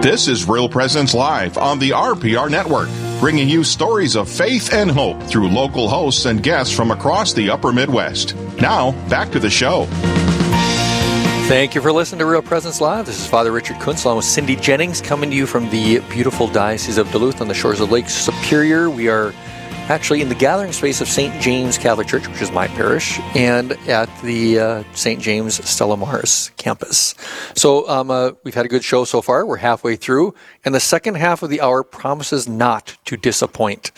This is Real Presence Live on the RPR Network, bringing you stories of faith and hope through local hosts and guests from across the upper Midwest. Now, back to the show. Thank you for listening to Real Presence Live. This is Father Richard Kunst along with Cindy Jennings coming to you from the beautiful Diocese of Duluth on the shores of Lake Superior. We are actually in the gathering space of St. James Catholic Church, which is my parish, and at the uh, St. James Stella Maris campus. So um, uh, we've had a good show so far. We're halfway through, and the second half of the hour promises not to disappoint.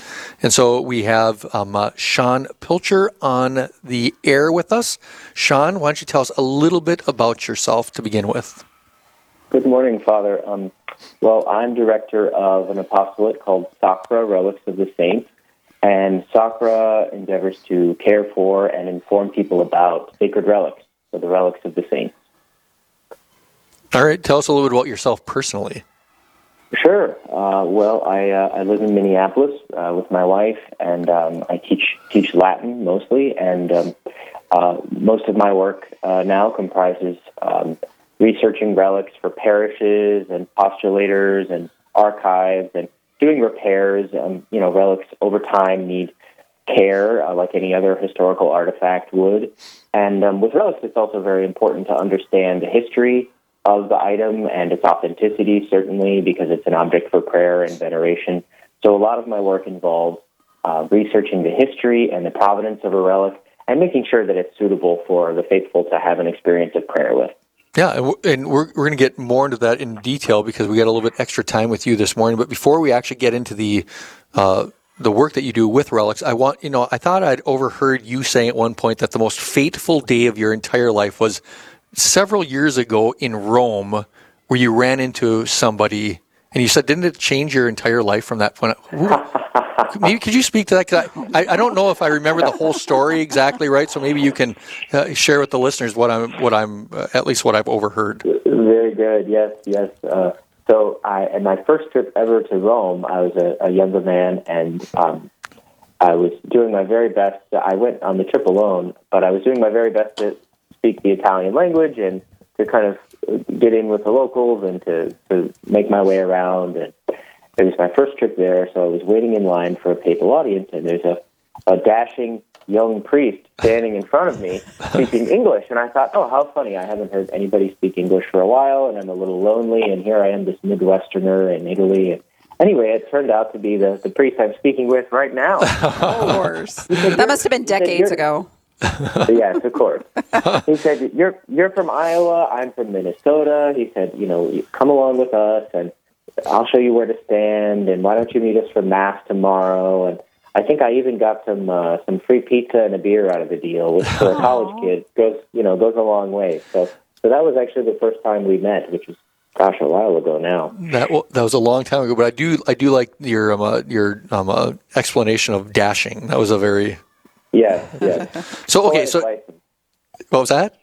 And so we have um, uh, Sean Pilcher on the air with us. Sean, why don't you tell us a little bit about yourself to begin with? Good morning, Father. Um, well, I'm director of an apostolate called Sacra Relics of the Saints and Sacra endeavors to care for and inform people about sacred relics, so the relics of the saints. All right, tell us a little bit about yourself personally. Sure. Uh, well, I, uh, I live in Minneapolis uh, with my wife, and um, I teach teach Latin mostly, and um, uh, most of my work uh, now comprises um, researching relics for parishes and postulators and archives and doing repairs. Um, you know, relics over time need care, uh, like any other historical artifact would. And um, with relics, it's also very important to understand the history of the item and its authenticity, certainly, because it's an object for prayer and veneration. So a lot of my work involves uh, researching the history and the provenance of a relic and making sure that it's suitable for the faithful to have an experience of prayer with. Yeah, and we're, we're going to get more into that in detail because we got a little bit extra time with you this morning. But before we actually get into the uh, the work that you do with relics, I want you know I thought I'd overheard you saying at one point that the most fateful day of your entire life was several years ago in Rome, where you ran into somebody and you said, didn't it change your entire life from that point? Maybe could you speak to that? Cause I, I don't know if I remember the whole story exactly right. So maybe you can uh, share with the listeners what I'm, what I'm, uh, at least what I've overheard. Very good. Yes, yes. Uh, so I, in my first trip ever to Rome, I was a, a younger man and, um, I was doing my very best. I went on the trip alone, but I was doing my very best to speak the Italian language and to kind of get in with the locals and to, to make my way around. And it was my first trip there, so I was waiting in line for a papal audience, and there's a, a dashing young priest standing in front of me speaking English. And I thought, oh, how funny. I haven't heard anybody speak English for a while, and I'm a little lonely, and here I am, this Midwesterner in Italy. And anyway, it turned out to be the, the priest I'm speaking with right now. of course. that must have been decades ago. yes, of course. He said, "You're you're from Iowa. I'm from Minnesota." He said, "You know, come along with us, and I'll show you where to stand. And why don't you meet us for mass tomorrow?" And I think I even got some uh, some free pizza and a beer out of the deal, which for a college kid goes you know goes a long way. So so that was actually the first time we met, which was gosh, a while ago now. That that was a long time ago, but I do I do like your um, uh, your um, uh, explanation of dashing. That was a very Yes, yes. so okay, Poetic so license. what was that?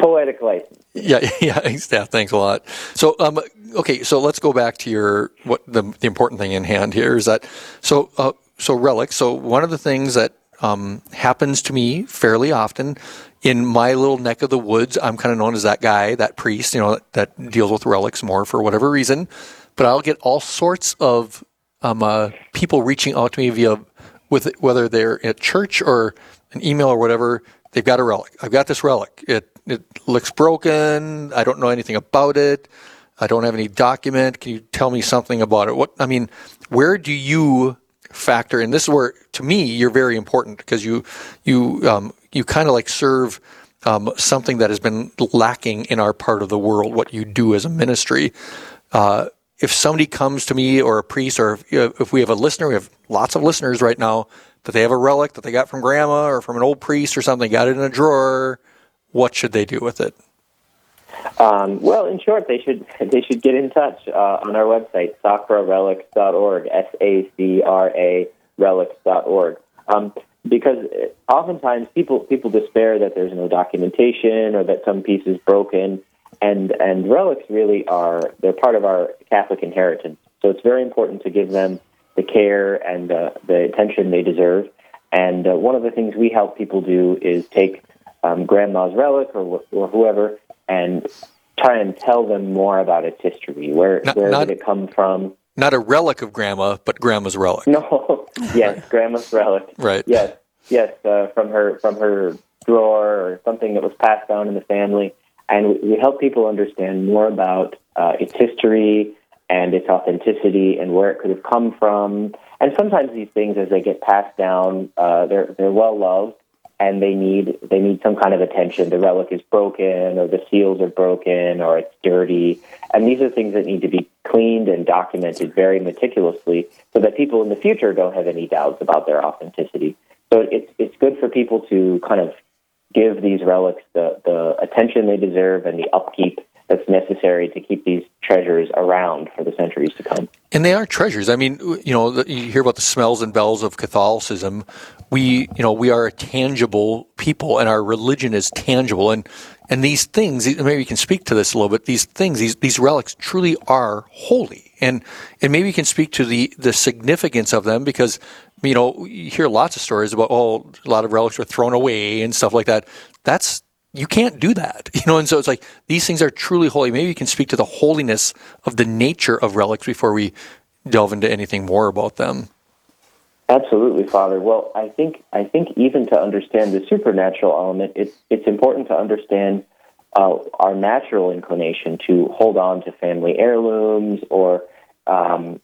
Poetic license. Yeah, yeah, yeah. Thanks a lot. So, um, okay, so let's go back to your what the the important thing in hand here is that so uh, so relics. So one of the things that um, happens to me fairly often in my little neck of the woods. I'm kind of known as that guy, that priest, you know, that, that deals with relics more for whatever reason. But I'll get all sorts of um, uh, people reaching out to me via with whether they're at church or an email or whatever, they've got a relic. I've got this relic. It it looks broken. I don't know anything about it. I don't have any document. Can you tell me something about it? What I mean, where do you factor in? This is where, to me, you're very important because you you um, you kind of like serve um, something that has been lacking in our part of the world. What you do as a ministry. Uh, if somebody comes to me or a priest or if, if, we have a listener, we have lots of listeners right now that they have a relic that they got from grandma or from an old priest or something, got it in a drawer, what should they do with it? Um, well, in short, they should they should get in touch uh, on our website, sacrarelics.org, S A C R A relics.org. Um, because oftentimes people people despair that there's no documentation or that some piece is broken and and relics really are they're part of our Catholic inheritance. So it's very important to give them the care and uh, the attention they deserve. And uh, one of the things we help people do is take um, grandma's relic or, or whoever and try and tell them more about its history. Where Not- where not- did it come from? Not a relic of grandma, but grandma's relic. No, yes, grandma's relic. Right. Yes, yes, uh, from her from her drawer or something that was passed down in the family, and we, we help people understand more about uh, its history and its authenticity and where it could have come from. And sometimes these things, as they get passed down, uh, they're they're well loved and they need they need some kind of attention. The relic is broken, or the seals are broken, or it's dirty, and these are things that need to be cleaned and documented very meticulously, so that people in the future don't have any doubts about their authenticity. So it's it's good for people to kind of give these relics the the attention they deserve and the upkeep that's necessary to keep these treasures around for the centuries to come. And they are treasures. I mean, you know, you hear about the smells and bells of Catholicism. We, you know, we are a tangible people, and our religion is tangible. And and these things, maybe you can speak to this a little bit. These things, these these relics, truly are holy. And and maybe you can speak to the the significance of them because you know you hear lots of stories about oh a lot of relics were thrown away and stuff like that. That's you can't do that, you know. And so it's like these things are truly holy. Maybe you can speak to the holiness of the nature of relics before we delve into anything more about them. Absolutely, Father. Well, I think I think even to understand the supernatural element, it's it's important to understand uh, our natural inclination to hold on to family heirlooms. Or um,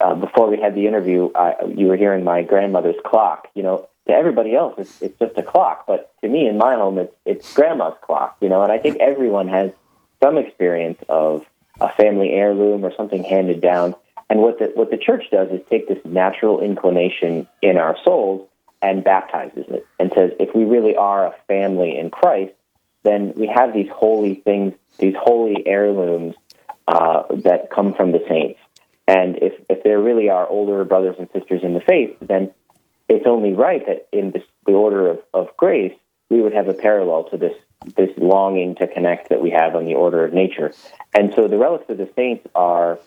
uh, before we had the interview, I, you were hearing my grandmother's clock. You know, to everybody else, it's, it's just a clock, but to me, in my home, it's it's grandma's clock. You know, and I think everyone has some experience of a family heirloom or something handed down. And what the what the church does is take this natural inclination in our souls and baptizes it, and says if we really are a family in Christ, then we have these holy things, these holy heirlooms uh, that come from the saints. And if if there really are older brothers and sisters in the faith, then it's only right that in this, the order of, of grace, we would have a parallel to this this longing to connect that we have on the order of nature. And so the relics of the saints are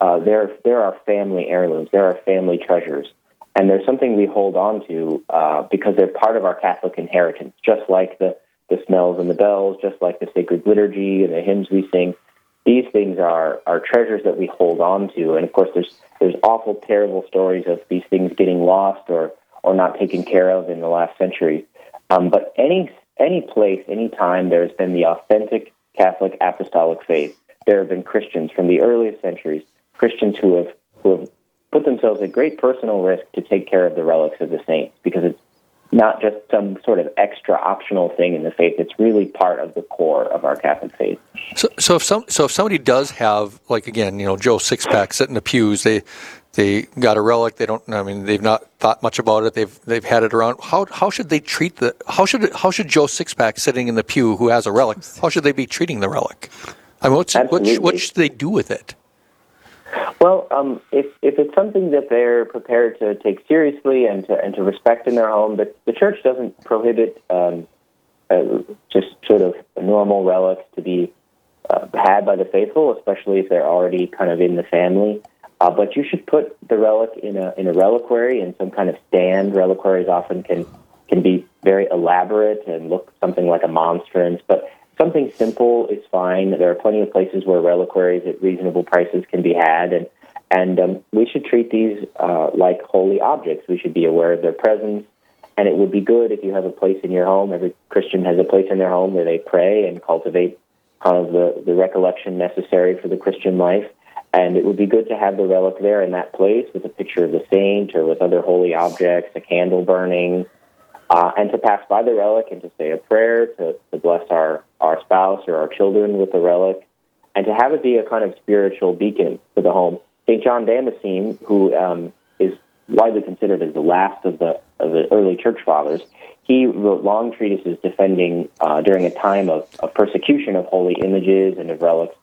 uh, they're they're our family heirlooms. They're our family treasures, and they're something we hold on to uh, because they're part of our Catholic inheritance. Just like the the smells and the bells, just like the sacred liturgy and the hymns we sing. These things are are treasures that we hold on to, and of course, there's there's awful, terrible stories of these things getting lost or or not taken care of in the last century. Um, but any any place, any time, there's been the authentic Catholic apostolic faith. There have been Christians from the earliest centuries, Christians who have who have put themselves at great personal risk to take care of the relics of the saints, because it's not just some sort of extra optional thing in the faith. It's really part of the core of our Catholic faith. So, so if some, so if somebody does have, like again, you know, Joe Sixpack sitting in the pews, they, they got a relic. They don't. I mean, they've not thought much about it. They've, they've had it around. How, how should they treat the? How should, how should Joe Sixpack sitting in the pew who has a relic? How should they be treating the relic? I mean, what's, what, Absolutely. what should they do with it? Well, um, if if it's something that they're prepared to take seriously and to and to respect in their home, the the church doesn't prohibit um, uh, just sort of normal relics to be uh, had by the faithful, especially if they're already kind of in the family. Uh, but you should put the relic in a in a reliquary in some kind of stand. Reliquaries often can can be very elaborate and look something like a monstrance, but something simple is fine. There are plenty of places where reliquaries at reasonable prices can be had, and and um, we should treat these uh, like holy objects. We should be aware of their presence, and it would be good if you have a place in your home. Every Christian has a place in their home where they pray and cultivate kind of the, the recollection necessary for the Christian life. And it would be good to have the relic there in that place with a picture of the saint or with other holy objects, a candle burning, uh, and to pass by the relic and to say a prayer to, to bless our, our spouse or our children with the relic, and to have it be a kind of spiritual beacon for the home. St. John Damascene, who um, is widely considered as the last of the, of the early church fathers, he wrote long treatises defending, uh, during a time of, of persecution of holy images and of relics,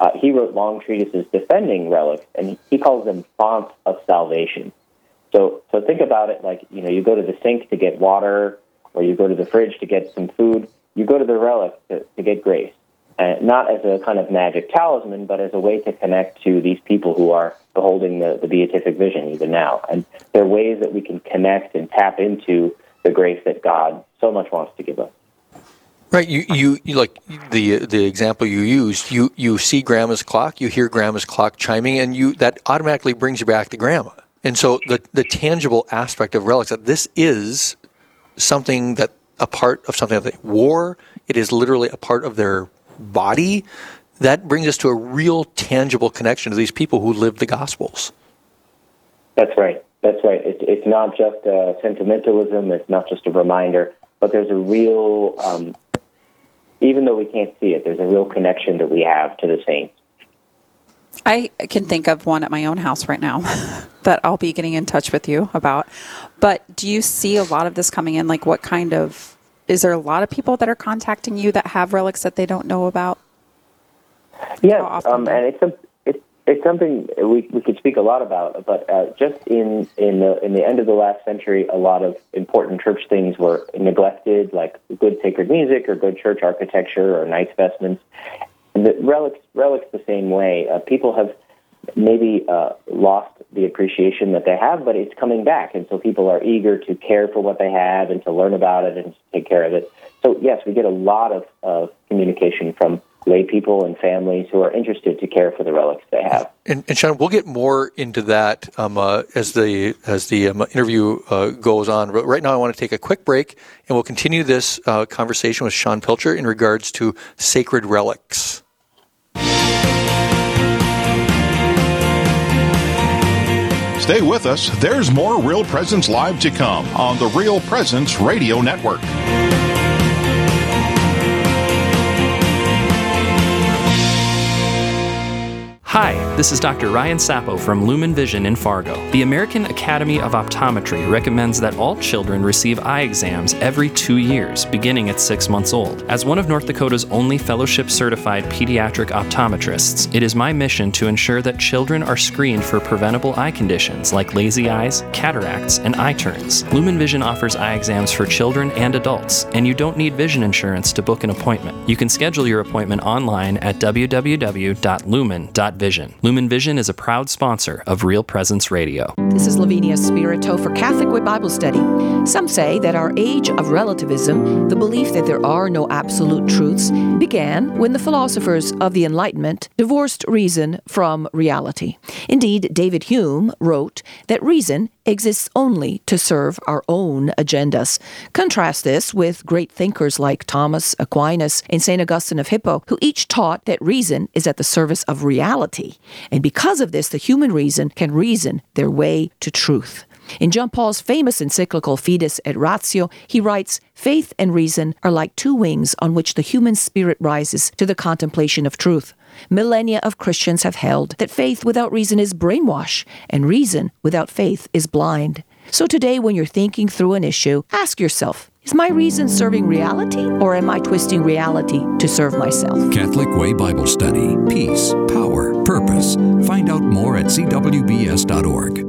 uh, he wrote long treatises defending relics, and he, calls them fonts of salvation. So, so think about it like you know, you go to the sink to get water, or you go to the fridge to get some food. You go to the relic to, to get grace, and not as a kind of magic talisman, but as a way to connect to these people who are beholding the, the beatific vision even now. And there are ways that we can connect and tap into the grace that God so much wants to give us. Right. You, you, you like the the example you used. You you see grandma's clock, you hear grandma's clock chiming, and you that automatically brings you back to grandma. And so the the tangible aspect of relics that this is something that a part of something that they wore. It is literally a part of their body. That brings us to a real tangible connection to these people who lived the Gospels. That's right. That's right. It, it's not just uh, sentimentalism. It's not just a reminder, but there's a real, um, even though we can't see it, there's a real connection that we have to the saints. I can think of one at my own house right now that I'll be getting in touch with you about. But do you see a lot of this coming in? Like, what kind of is there a lot of people that are contacting you that have relics that they don't know about? Yes, um, and it's a, it's something we we could speak a lot about. But uh, just in in the in the end of the last century, a lot of important church things were neglected, like good sacred music or good church architecture or nice vestments. The relics relics the same way. Uh, people have maybe uh, lost the appreciation that they have, but it's coming back, and so people are eager to care for what they have and to learn about it and to take care of it. So yes, we get a lot of, of communication from lay people and families who are interested to care for the relics they have. And, and Sean, we'll get more into that um, uh, as the as the um, interview uh, goes on. But right now, I want to take a quick break, and we'll continue this uh, conversation with Sean Pilcher in regards to sacred relics. Stay with us. There's more Real Presence Live to come on the Real Presence Radio Network. Hi, this is Dr. Ryan Sappo from Lumen Vision in Fargo. The American Academy of Optometry recommends that all children receive eye exams every two years, beginning at six months old. As one of North Dakota's only fellowship certified pediatric optometrists, it is my mission to ensure that children are screened for preventable eye conditions like lazy eyes, cataracts, and eye turns. Lumen Vision offers eye exams for children and adults, and you don't need vision insurance to book an appointment. You can schedule your appointment online at www.lumen.vision Vision. Lumen Vision is a proud sponsor of Real Presence Radio. This is Lavinia Spirito for Catholic Way Bible Study. Some say that our age of relativism, the belief that there are no absolute truths, began when the philosophers of the Enlightenment divorced reason from reality. Indeed, David Hume wrote that reason exists only to serve our own agendas. Contrast this with great thinkers like Thomas Aquinas and St. Augustine of Hippo, who each taught that reason is at the service of reality. And because of this, the human reason can reason their way to truth. In John Paul's famous encyclical Fides et Ratio, he writes, Faith and reason are like two wings on which the human spirit rises to the contemplation of truth. Millennia of Christians have held that faith without reason is brainwash, and reason without faith is blind. So today, when you're thinking through an issue, ask yourself Is my reason serving reality, or am I twisting reality to serve myself? Catholic Way Bible Study. Peace, power, purpose. Find out more at cwbs.org.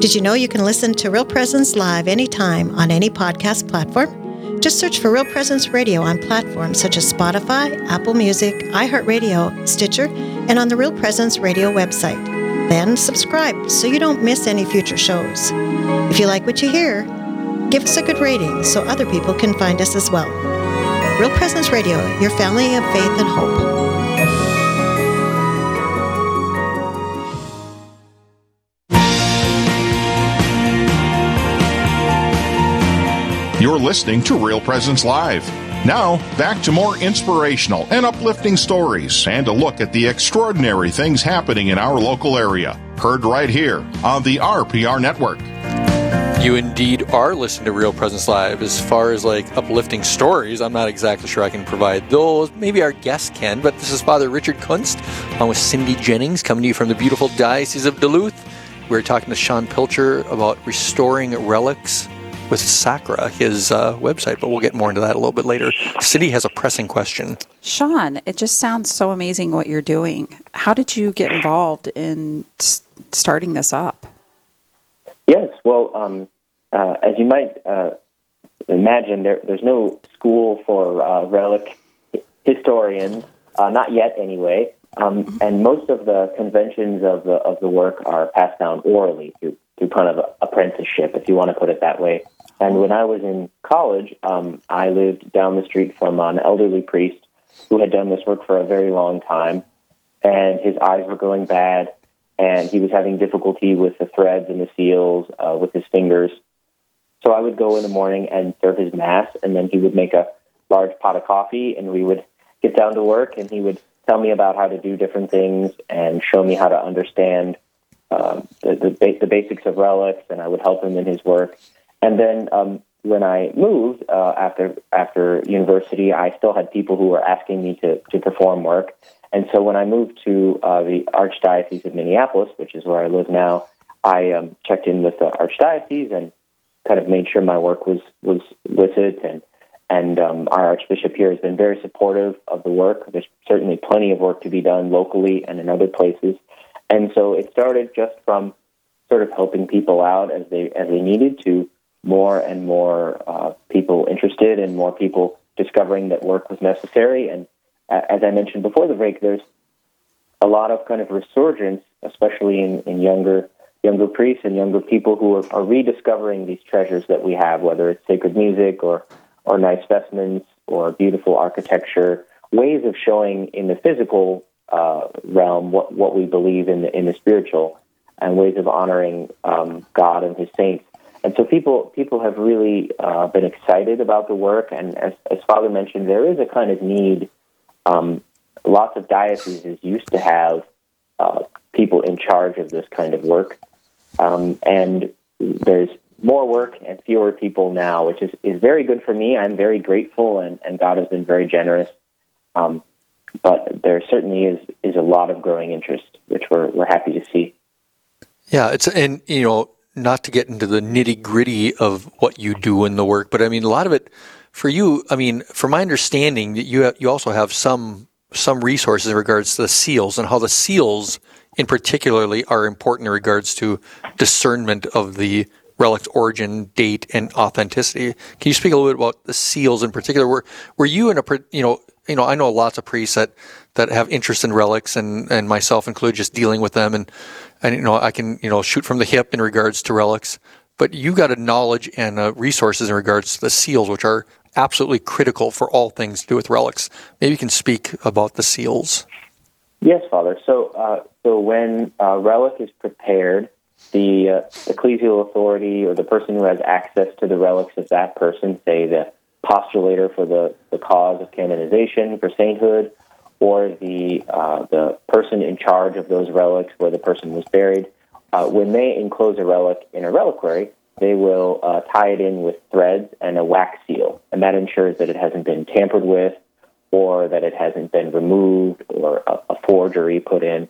Did you know you can listen to Real Presence live anytime on any podcast platform? Just search for Real Presence Radio on platforms such as Spotify, Apple Music, iHeartRadio, Stitcher, and on the Real Presence Radio website. Then subscribe so you don't miss any future shows. If you like what you hear, give us a good rating so other people can find us as well. Real Presence Radio, your family of faith and hope. You're listening to Real Presence Live. Now, back to more inspirational and uplifting stories and a look at the extraordinary things happening in our local area. Heard right here on the RPR Network. You indeed are listening to Real Presence Live. As far as like uplifting stories, I'm not exactly sure I can provide those. Maybe our guests can, but this is Father Richard Kunst along with Cindy Jennings coming to you from the beautiful Diocese of Duluth. We're talking to Sean Pilcher about restoring relics with Sacra, his uh, website, but we'll get more into that a little bit later. Cindy has a pressing question. Sean, it just sounds so amazing what you're doing. How did you get involved in starting this up? Yes, well, um, uh, as you might uh, imagine, there, there's no school for uh, relic historians, uh, not yet anyway. Um, and most of the conventions of the of the work are passed down orally through through kind of apprenticeship, if you want to put it that way. And when I was in college, um, I lived down the street from an elderly priest who had done this work for a very long time, and his eyes were going bad, and he was having difficulty with the threads and the seals uh, with his fingers. So I would go in the morning and serve his mass, and then he would make a large pot of coffee, and we would get down to work, and he would tell me about how to do different things and show me how to understand um, the, the, the basics of relics, and I would help him in his work. And then um, when I moved uh, after after university, I still had people who were asking me to to perform work. And so when I moved to uh, the Archdiocese of Minneapolis, which is where I live now, I um, checked in with the Archdiocese and kind of made sure my work was was licit and and um, our Archbishop here has been very supportive of the work. There's certainly plenty of work to be done locally and in other places. And so it started just from sort of helping people out as they as they needed to more and more uh, people interested and more people discovering that work was necessary. And as I mentioned before the break, there's a lot of kind of resurgence, especially in, in younger younger priests and younger people who are, are rediscovering these treasures that we have, whether it's sacred music or or nice vestments or beautiful architecture, ways of showing in the physical uh, realm what, what we believe in the in the spiritual, and ways of honoring um, God and His saints. And so people people have really uh, been excited about the work. And as, as Father mentioned, there is a kind of need. Um, lots of dioceses used to have uh, people in charge of this kind of work, um, and there's more work and fewer people now, which is, is very good for me. I'm very grateful, and, and God has been very generous. Um, but there certainly is is a lot of growing interest, which we're we're happy to see. Yeah, it's and you know not to get into the nitty gritty of what you do in the work, but I mean a lot of it for you. I mean, from my understanding, that you have, you also have some some resources in regards to the seals and how the seals in particularly are important in regards to discernment of the relic's origin, date, and authenticity. Can you speak a little bit about the seals in particular? Were were you in a you know you know I know lots of priests that that have interest in relics, and and myself included, just dealing with them, and and you know I can you know shoot from the hip in regards to relics. But you got a knowledge and uh, resources in regards to the seals, which are absolutely critical for all things to do with relics. Maybe you can speak about the seals. Yes, Father. So, uh, so when a relic is prepared, the uh, ecclesial authority or the person who has access to the relics of that person, say the postulator for the, the cause of canonization for sainthood, or the uh, the person in charge of those relics where the person was buried, uh, when they enclose a relic in a reliquary, they will uh, tie it in with threads and a wax seal, and that ensures that it hasn't been tampered with, or that it hasn't been removed, or a, a forgery put in.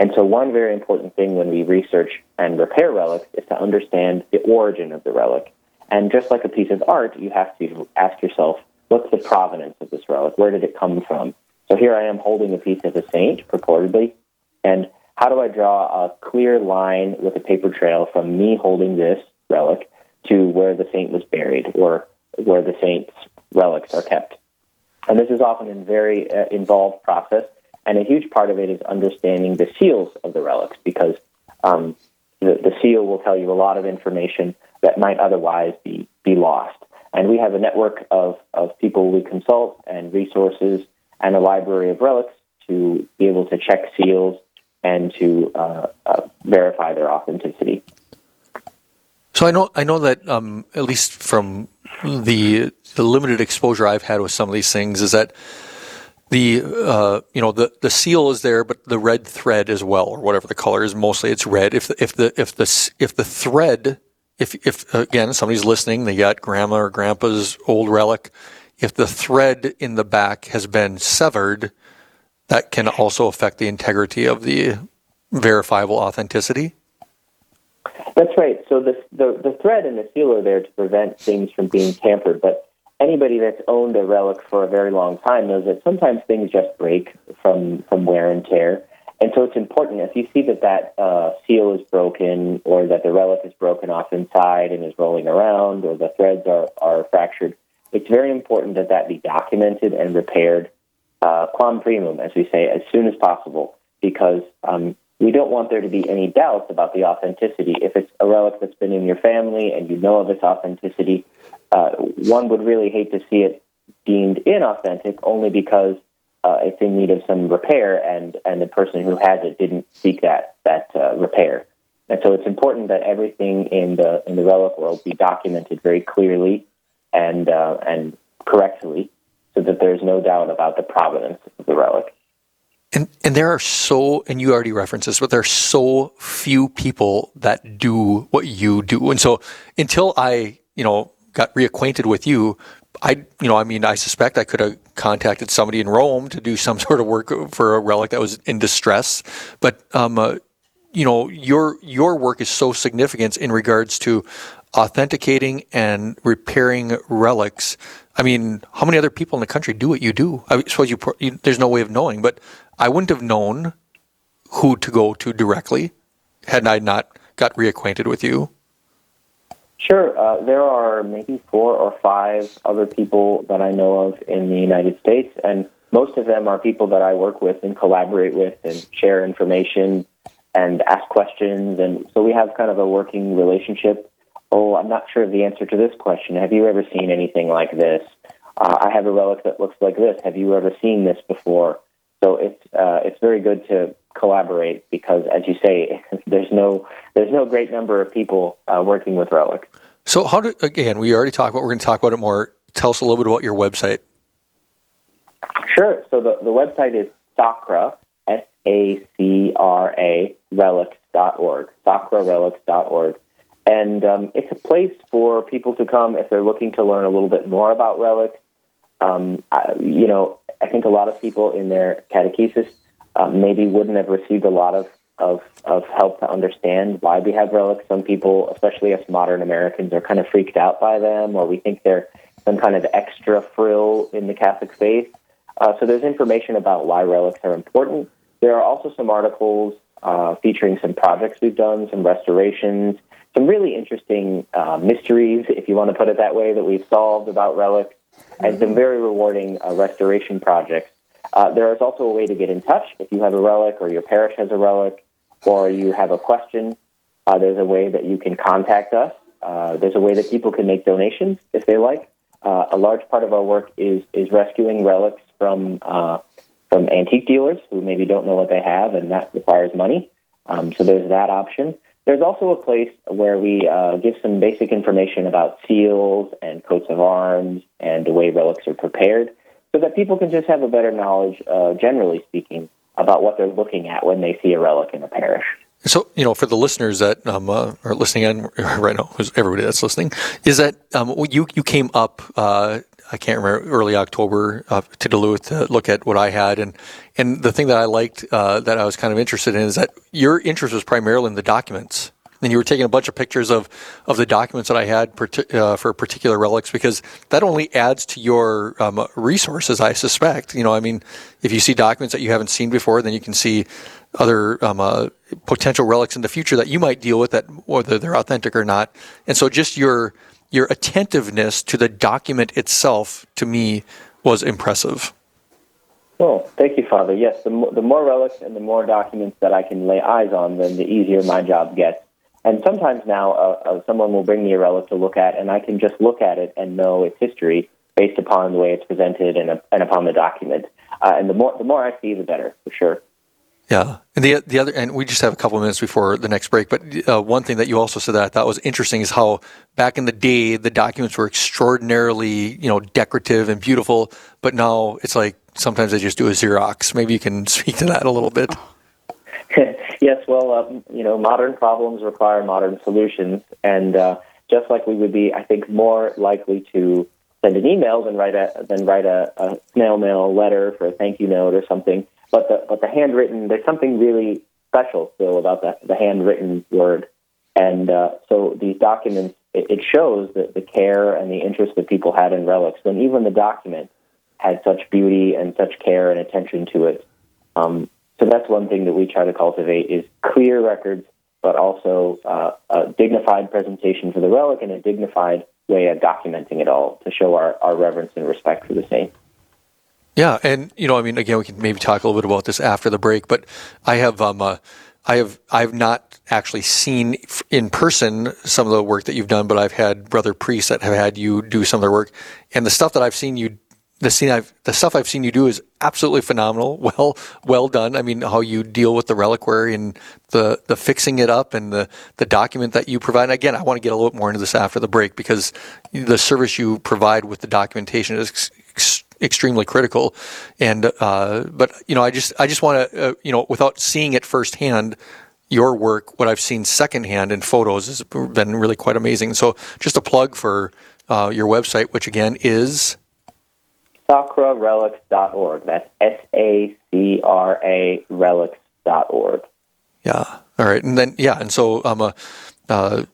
And so, one very important thing when we research and repair relics is to understand the origin of the relic. And just like a piece of art, you have to ask yourself, what's the provenance of this relic? Where did it come from? So here I am holding a piece of a saint, purportedly, and how do I draw a clear line with a paper trail from me holding this relic to where the saint was buried or where the saint's relics are kept? And this is often a very uh, involved process and a huge part of it is understanding the seals of the relics because um, the, the seal will tell you a lot of information that might otherwise be, be lost. And we have a network of, of people we consult and resources and a library of relics to be able to check seals and to uh, uh, verify their authenticity. So I know I know that um, at least from the, the limited exposure I've had with some of these things is that the uh, you know the the seal is there, but the red thread as well, or whatever the color is. Mostly, it's red. If the, if the if the if the thread, if if again somebody's listening, they got grandma or grandpa's old relic. If the thread in the back has been severed, that can also affect the integrity of the verifiable authenticity. That's right. So the, the the thread and the seal are there to prevent things from being tampered, but anybody that's owned a relic for a very long time knows that sometimes things just break from from wear and tear. And so it's important if you see that that uh, seal is broken or that the relic is broken off inside and is rolling around or the threads are, are fractured, it's very important that that be documented and repaired uh, quam primum, as we say, as soon as possible, because um, we don't want there to be any doubts about the authenticity. If it's a relic that's been in your family and you know of its authenticity, uh, one would really hate to see it deemed inauthentic only because uh, it's in need of some repair and, and the person who has it didn't seek that, that uh, repair. And so it's important that everything in the, in the relic world be documented very clearly and, uh, and correctly so that there's no doubt about the provenance of the relic. And and there are so and you already referenced this, but there are so few people that do what you do. And so until I, you know, got reacquainted with you, I you know, I mean, I suspect I could have contacted somebody in Rome to do some sort of work for a relic that was in distress. But um, uh, you know, your your work is so significant in regards to authenticating and repairing relics. I mean, how many other people in the country do what you do? I suppose you, you there's no way of knowing, but I wouldn't have known who to go to directly had I not got reacquainted with you. Sure. Uh, there are maybe four or five other people that I know of in the United States, and most of them are people that I work with and collaborate with and share information and ask questions. And so we have kind of a working relationship. Oh, I'm not sure of the answer to this question. Have you ever seen anything like this? Uh, I have a relic that looks like this. Have you ever seen this before? So it's uh, it's very good to collaborate because, as you say, there's no there's no great number of people uh, working with Relic. So how do again? We already talked about. We're going to talk about it more. Tell us a little bit about your website. Sure. So the, the website is Sacra S A C R A relics.org. Sacrarelics.org. And um, it's a place for people to come if they're looking to learn a little bit more about relics. Um, I, you know, I think a lot of people in their catechesis um, maybe wouldn't have received a lot of, of, of help to understand why we have relics. Some people, especially us modern Americans, are kind of freaked out by them, or we think they're some kind of extra frill in the Catholic faith. Uh, so there's information about why relics are important. There are also some articles uh, featuring some projects we've done, some restorations, some really interesting uh, mysteries, if you want to put it that way, that we've solved about relics and some very rewarding uh, restoration projects. Uh, there is also a way to get in touch if you have a relic or your parish has a relic or you have a question. Uh, there's a way that you can contact us. Uh, there's a way that people can make donations if they like. Uh, a large part of our work is is rescuing relics from uh, from antique dealers who maybe don't know what they have, and that requires money. Um, so there's that option. There's also a place where we uh, give some basic information about seals and coats of arms and the way relics are prepared so that people can just have a better knowledge, uh, generally speaking, about what they're looking at when they see a relic in a parish. So, you know, for the listeners that um, uh, are listening in right now, everybody that's listening, is that um, you you came up, uh, I can't remember, early October uh, to Duluth to look at what I had, and and the thing that I liked uh, that I was kind of interested in is that your interest was primarily in the documents. And you were taking a bunch of pictures of, of the documents that I had uh, for particular relics because that only adds to your um, resources, I suspect. You know, I mean, if you see documents that you haven't seen before, then you can see other um, uh, potential relics in the future that you might deal with, that whether they're authentic or not. And so, just your your attentiveness to the document itself, to me, was impressive. Oh, thank you, Father. Yes, the, the more relics and the more documents that I can lay eyes on, then the easier my job gets. And sometimes now, uh, uh, someone will bring me a relic to look at, and I can just look at it and know its history based upon the way it's presented and, uh, and upon the document. Uh, and the more the more I see, the better, for sure. Yeah, and the the other, and we just have a couple of minutes before the next break. But uh, one thing that you also said that I thought was interesting is how back in the day the documents were extraordinarily, you know, decorative and beautiful, but now it's like sometimes they just do a Xerox. Maybe you can speak to that a little bit. yes, well, um, you know, modern problems require modern solutions, and uh, just like we would be, I think, more likely to send an email than write a than write a, a snail mail letter for a thank you note or something. But the but the handwritten, there's something really special still about the, the handwritten word, and uh, so these documents it, it shows that the care and the interest that people had in relics when even the document had such beauty and such care and attention to it. Um, so that's one thing that we try to cultivate is clear records, but also uh, a dignified presentation for the relic and a dignified way of documenting it all to show our, our reverence and respect for the saint. Yeah, and you know, I mean, again, we can maybe talk a little bit about this after the break, but I have um, uh, I have I've not actually seen in person some of the work that you've done, but I've had brother priests that have had you do some of their work, and the stuff that I've seen you the scene I've the stuff I've seen you do is absolutely phenomenal. Well, well done. I mean, how you deal with the reliquary and the the fixing it up and the the document that you provide. And again, I want to get a little bit more into this after the break because the service you provide with the documentation is ex- ex- extremely critical. And uh, but you know, I just I just want to uh, you know, without seeing it firsthand. Your work, what I've seen secondhand in photos, has been really quite amazing. So, just a plug for uh, your website, which again is sacrarelics.org. That's S A C R A relics.org. Yeah. All right. And then, yeah. And so, um, uh, uh,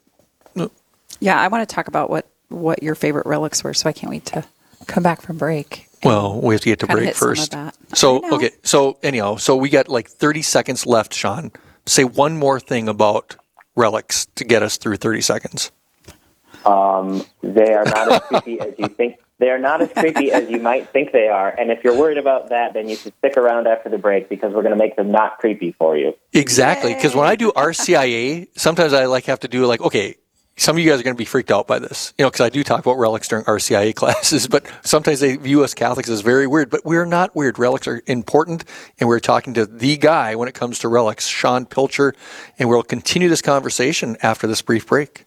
yeah, I want to talk about what, what your favorite relics were. So I can't wait to come back from break. Well, we have to get to break first. So, okay. So, anyhow, so we got like 30 seconds left, Sean. Say one more thing about relics to get us through 30 seconds. Um, they are not as creepy as you think they are not as creepy as you might think they are. And if you're worried about that, then you should stick around after the break because we're going to make them not creepy for you. Exactly. Because when I do RCIA, sometimes I like have to do like, okay, some of you guys are going to be freaked out by this, you know, because I do talk about relics during RCIA classes, but sometimes they view us Catholics as very weird, but we're not weird. Relics are important, and we're talking to the guy when it comes to relics, Sean Pilcher, and we'll continue this conversation after this brief break.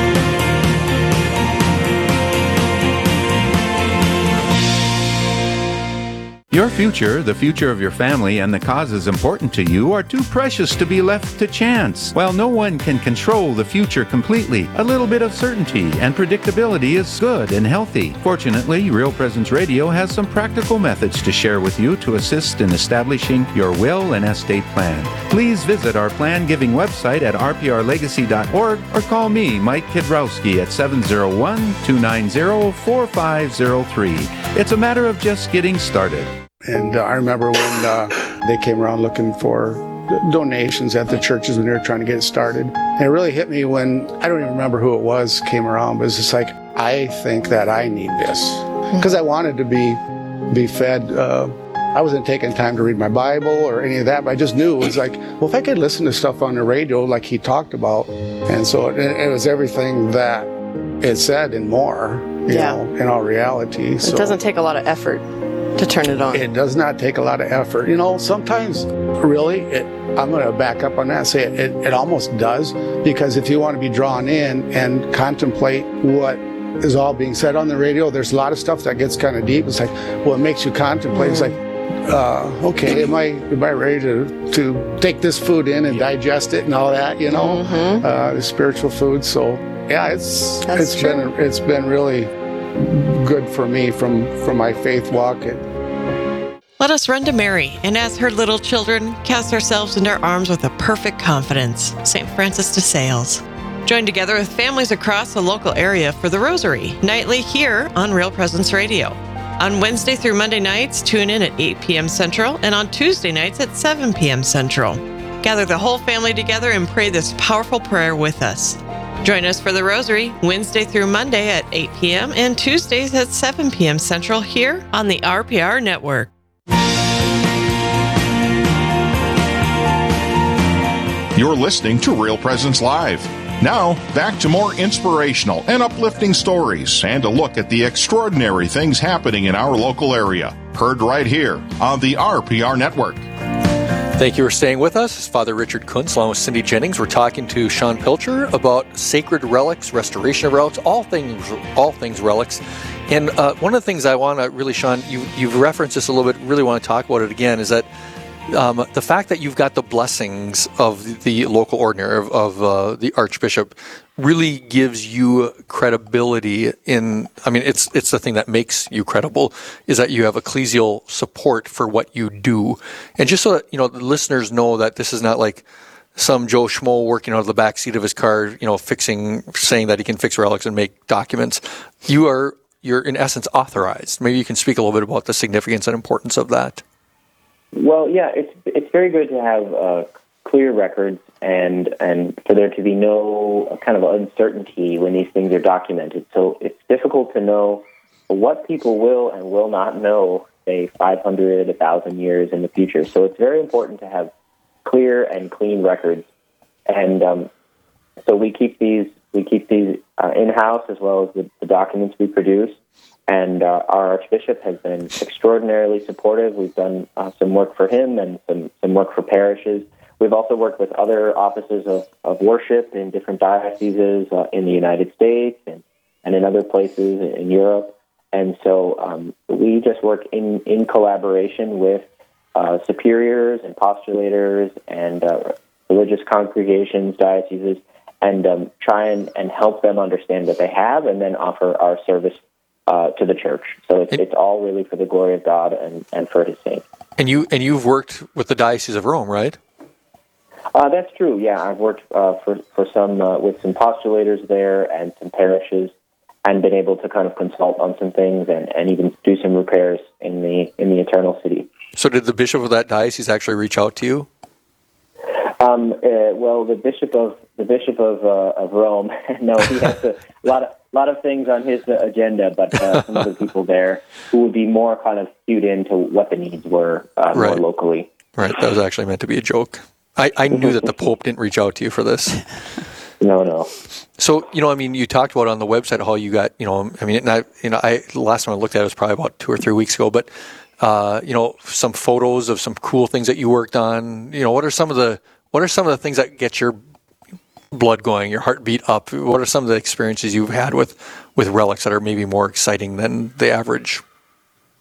Your future, the future of your family, and the causes important to you are too precious to be left to chance. While no one can control the future completely, a little bit of certainty and predictability is good and healthy. Fortunately, Real Presence Radio has some practical methods to share with you to assist in establishing your will and estate plan. Please visit our plan giving website at rprlegacy.org or call me, Mike Kidrowski, at 701 290 4503. It's a matter of just getting started. And uh, I remember when uh, they came around looking for donations at the churches when they were trying to get it started. And it really hit me when I don't even remember who it was came around, but it's just like I think that I need this because I wanted to be be fed. Uh, I wasn't taking time to read my Bible or any of that, but I just knew it was like, well, if I could listen to stuff on the radio like he talked about, and so it, it was everything that it said and more, you Yeah. know, in all reality. It doesn't take a lot of effort to turn it on. It does not take a lot of effort. You know, sometimes, really, it, I'm going to back up on that and say it, it, it almost does. Because if you want to be drawn in and contemplate what is all being said on the radio, there's a lot of stuff that gets kind of deep. It's like, well, it makes you contemplate. It's like, uh, okay, am I am I ready to to take this food in and digest it and all that? You know, uh, the spiritual food. So yeah, it's That's it's true. been it's been really good for me from from my faith walk. Let us run to Mary, and as her little children, cast ourselves into her arms with a perfect confidence. St. Francis de Sales. Join together with families across the local area for the Rosary, nightly here on Real Presence Radio. On Wednesday through Monday nights, tune in at 8 p.m. Central, and on Tuesday nights at 7 p.m. Central. Gather the whole family together and pray this powerful prayer with us. Join us for the Rosary Wednesday through Monday at 8 p.m. and Tuesdays at 7 p.m. Central here on the RPR Network. You're listening to Real Presence Live. Now, back to more inspirational and uplifting stories and a look at the extraordinary things happening in our local area. Heard right here on the RPR Network. Thank you for staying with us. It's Father Richard Kunst along with Cindy Jennings. We're talking to Sean Pilcher about sacred relics, restoration of relics, all things, all things relics. And uh, one of the things I want to really, Sean, you, you've referenced this a little bit. Really want to talk about it again. Is that um, the fact that you've got the blessings of the local ordinary of, of uh, the archbishop really gives you credibility in i mean it's it's the thing that makes you credible is that you have ecclesial support for what you do. And just so that you know the listeners know that this is not like some joe schmo working out of the back seat of his car you know fixing saying that he can fix relics and make documents. You are you're in essence authorized. Maybe you can speak a little bit about the significance and importance of that. Well, yeah, it's it's very good to have uh, clear records and and for there to be no kind of uncertainty when these things are documented. So it's difficult to know what people will and will not know, say 500, 1,000 years in the future. So it's very important to have clear and clean records, and um, so we keep these we keep these uh, in house as well as the, the, documents we produce. And uh, our Archbishop has been extraordinarily supportive. We've done uh, some work for him and some, some work for parishes. We've also worked with other offices of, of worship in different dioceses uh, in the United States and, and in other places in Europe. And so um, we just work in, in collaboration with uh, superiors and postulators and uh, religious congregations, dioceses, and um, try and, and help them understand what they have and then offer our service uh, to the church. So it's, it's all really for the glory of God and, and for his sake. And you and you've worked with the Diocese of Rome, right? Uh, that's true. Yeah, I've worked uh, for for some uh, with some postulators there and some parishes, and been able to kind of consult on some things and, and even do some repairs in the in the Eternal City. So, did the bishop of that diocese actually reach out to you? Um, uh, well, the bishop of the bishop of uh, of Rome. no, he has a lot of lot of things on his agenda, but uh, some other people there who would be more kind of cued into what the needs were uh, right. more locally. Right. That was actually meant to be a joke. I, I knew that the Pope didn't reach out to you for this. No, no. So you know, I mean, you talked about on the website how you got, you know, I mean, and I, you know, I last time I looked at it was probably about two or three weeks ago, but uh, you know, some photos of some cool things that you worked on. You know, what are some of the what are some of the things that get your blood going, your heartbeat up? What are some of the experiences you've had with with relics that are maybe more exciting than the average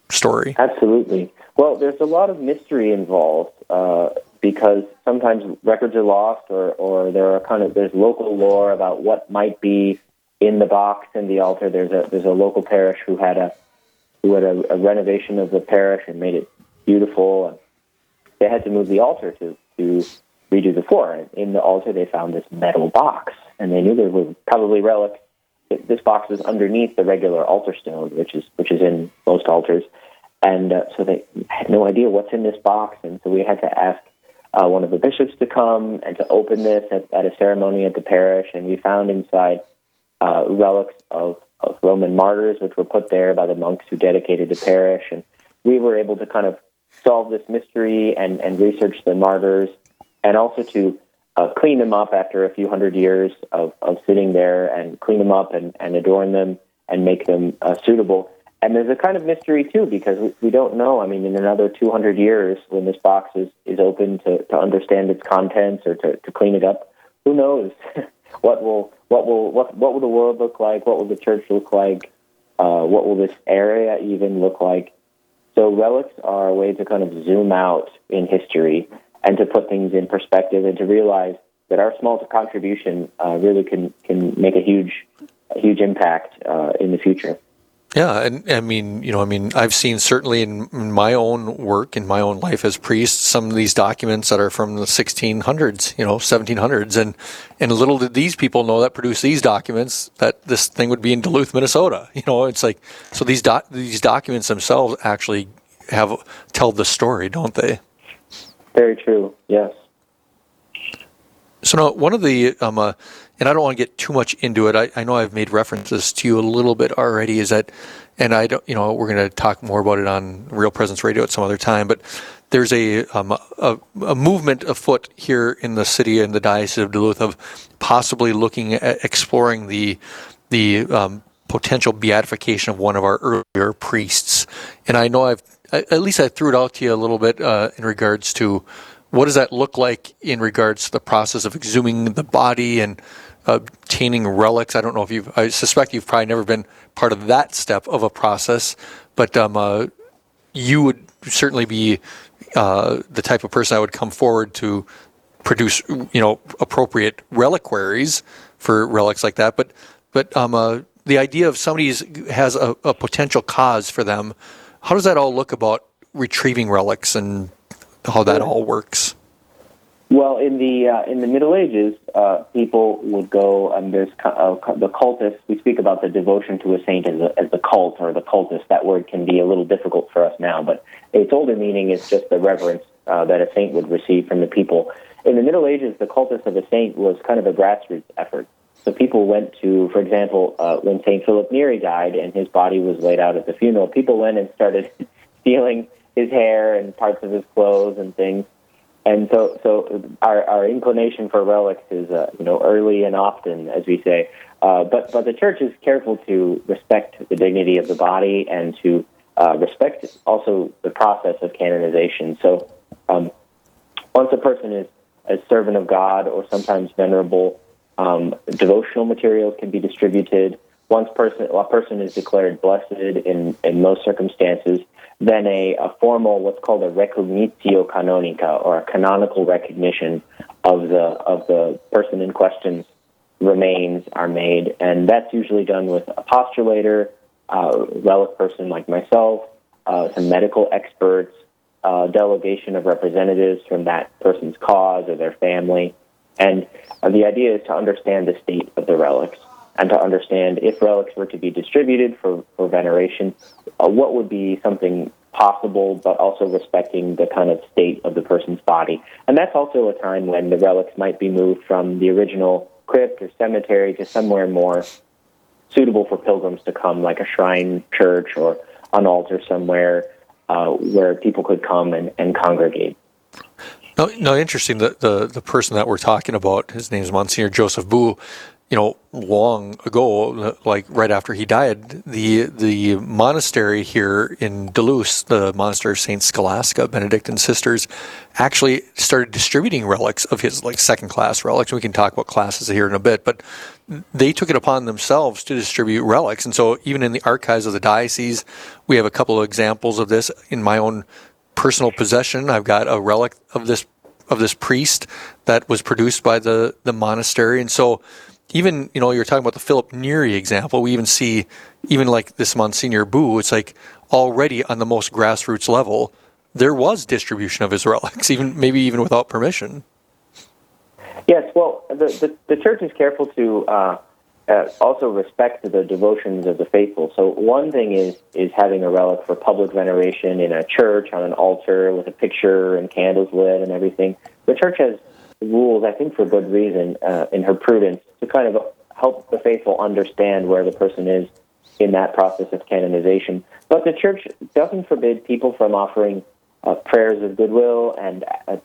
story? Absolutely. Well, there's a lot of mystery involved uh, because sometimes records are lost, or or there are kind of there's local lore about what might be in the box in the altar. There's a there's a local parish who had a who had a, a renovation of the parish and made it beautiful, and they had to move the altar to to redo the floor. And In the altar, they found this metal box, and they knew there was probably relics. This box was underneath the regular altar stone, which is which is in most altars, and uh, so they had no idea what's in this box. And so we had to ask uh, one of the bishops to come and to open this at, at a ceremony at the parish, and we found inside uh, relics of, of Roman martyrs, which were put there by the monks who dedicated the parish, and we were able to kind of solve this mystery and, and research the martyrs and also to uh, clean them up after a few hundred years of, of sitting there and clean them up and, and adorn them and make them uh, suitable. And there's a kind of mystery too because we, we don't know. I mean, in another 200 years, when this box is, is open to, to understand its contents or to, to clean it up, who knows what will what will what what will the world look like? What will the church look like? Uh, what will this area even look like? So relics are a way to kind of zoom out in history and to put things in perspective and to realize that our small contribution uh, really can can make a huge a huge impact uh, in the future. Yeah, and I mean, you know, I mean, I've seen certainly in, in, my own work, in my own life as priest, some of these documents that are from the 1600s, you know, 1700s, and and little did these people know that produced these documents that this thing would be in Duluth, Minnesota. You know, it's like so these doc, these documents themselves actually have tell the story, don't they? Very true. Yes. So now, one of the, um, uh, and I don't want to get too much into it. I, I know I've made references to you a little bit already. Is that, and I don't, you know, we're going to talk more about it on Real Presence Radio at some other time. But there's a, um, a, a movement afoot here in the city and the diocese of Duluth of possibly looking at exploring the the um, potential beatification of one of our earlier priests. And I know I've at least I threw it out to you a little bit uh, in regards to what does that look like in regards to the process of exhuming the body and obtaining relics. I don't know if you've. I suspect you've probably never been part of that step of a process, but um, uh, you would certainly be uh, the type of person that would come forward to produce, you know, appropriate reliquaries for relics like that. But but um, uh, the idea of somebody has a, a potential cause for them how does that all look about retrieving relics and how that all works? Well, in the uh, in the Middle Ages, uh, people would go and there's uh, the cultus. We speak about the devotion to a saint as, a, as the cult or the cultus. That word can be a little difficult for us now, but its older meaning is just the reverence uh, that a saint would receive from the people. in the Middle Ages, the cultus of a saint was kind of a grassroots effort. So people went to, for example, uh, when Saint Philip Neri died and his body was laid out at the funeral, people went and started stealing his hair and parts of his clothes and things. And so, so our, our inclination for relics is, uh, you know, early and often, as we say. Uh, but but the church is careful to respect the dignity of the body and to uh, respect also the process of canonization. So um, once a person is a servant of God or sometimes venerable, um, devotional materials can be distributed. Once person a person is declared blessed in in most circumstances, then a, a formal what's called a recognitio canonica or a canonical recognition of the of the person in question's remains are made, and that's usually done with a postulator, uh, relic person like myself, uh, some medical experts, uh, delegation of representatives from that person's cause or their family. And uh, the idea is to understand the state of the relics and to understand if relics were to be distributed for, for veneration, uh, what would be something possible, but also respecting the kind of state of the person's body. And that's also a time when the relics might be moved from the original crypt or cemetery to somewhere more suitable for pilgrims to come, like a shrine church or an altar somewhere uh, where people could come and, and congregate. No, no, interesting. The, the the person that we're talking about, his name is Monsignor Joseph Buh you know, long ago, like right after he died, the the monastery here in Duluth, the monastery of Saint Scholastica Benedictine sisters, actually started distributing relics of his like second class relics. We can talk about classes here in a bit, but they took it upon themselves to distribute relics, and so even in the archives of the diocese, we have a couple of examples of this in my own personal possession. I've got a relic of this of this priest that was produced by the the monastery, and so even you know you're talking about the Philip Neri example. We even see even like this Monsignor Buh. It's like already on the most grassroots level, there was distribution of his relics, even maybe even without permission. Yes, well, the the, the church is careful to uh, uh, also respect the devotions of the faithful. So one thing is is having a relic for public veneration in a church on an altar with a picture and candles lit and everything. The church has rules, I think for good reason, uh, in her prudence, to kind of help the faithful understand where the person is in that process of canonization. But the church doesn't forbid people from offering uh, prayers of goodwill and uh,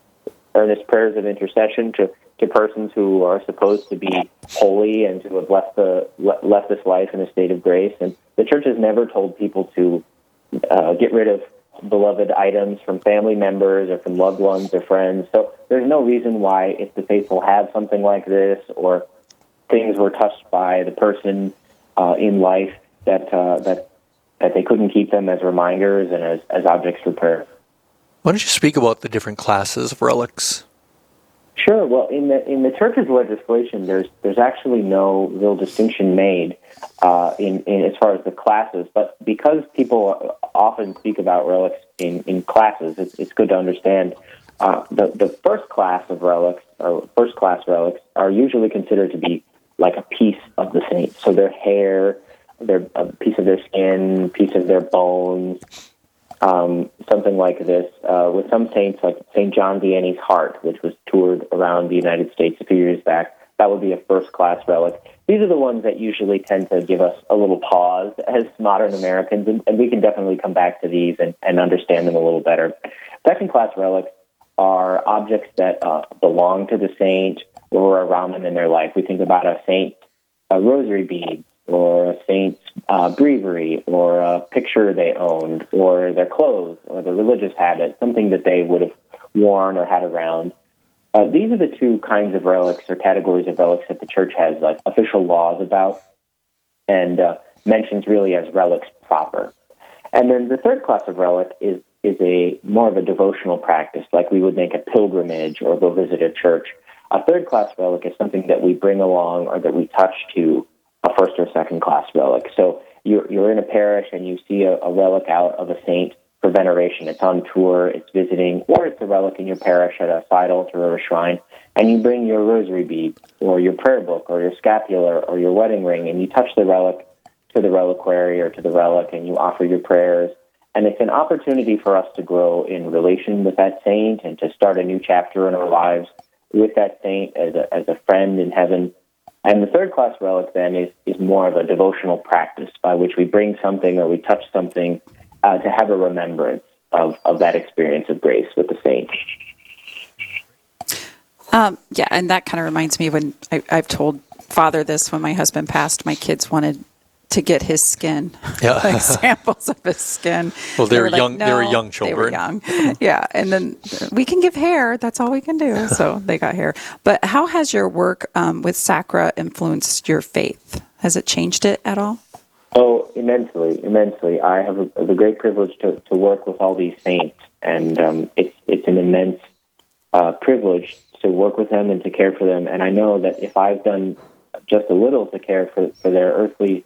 earnest prayers of intercession to, to persons who are supposed to be holy and to have left the left this life in a state of grace. And the church has never told people to uh, get rid of beloved items from family members or from loved ones or friends. So there's no reason why, if the faithful have something like this or things were touched by the person uh, in life, that uh, that that they couldn't keep them as reminders and as, as objects for prayer. Why don't you speak about the different classes of relics? Sure. Well, in the in the Turkish legislation, there's there's actually no real distinction made uh, in, in as far as the classes. But because people often speak about relics in, in classes, it's, it's good to understand uh, the the first class of relics or first class relics are usually considered to be like a piece of the saint. So their hair, their a piece of their skin, piece of their bones, um, something like this. Uh, with some saints, like Saint John Vianney's heart, which was toured around the United States a few years back, that would be a first class relic. These are the ones that usually tend to give us a little pause as modern Americans, and, and we can definitely come back to these and, and understand them a little better. Second class relics are objects that uh, belong to the saint or around them in their life. We think about a saint, a rosary bead, or a saint's uh, breviary, or a picture they owned, or their clothes, or their religious habit, something that they would have worn or had around. Uh, these are the two kinds of relics or categories of relics that the church has like official laws about and uh, mentions really as relics proper. And then the third class of relic is is a more of a devotional practice, like we would make a pilgrimage or go visit a church. A third class relic is something that we bring along or that we touch to first or second class relic. So you're, you're in a parish and you see a, a relic out of a saint for veneration. It's on tour, it's visiting, or it's a relic in your parish at a side altar or a shrine, and you bring your rosary bead or your prayer book or your scapular or your wedding ring, and you touch the relic to the reliquary or to the relic, and you offer your prayers. And it's an opportunity for us to grow in relation with that saint and to start a new chapter in our lives with that saint as a, as a friend in heaven. And the third class relic then is, is more of a devotional practice by which we bring something or we touch something uh, to have a remembrance of, of that experience of grace with the saint. Um, yeah, and that kind of reminds me when I, I've told Father this when my husband passed, my kids wanted to get his skin, Yeah. like samples of his skin. Well, they were like, young- they were "No." young They were children. young, yeah. And then we can give hair. That's all we can do. So they got hair. But how has your work um, with Sacra influenced your faith? Has it changed it at all? Oh, immensely, immensely. I have a, the great privilege to, to work with all these saints, and um, it's it's an immense uh, privilege to work with them and to care for them. And I know that if I've done just a little to care for, for their earthly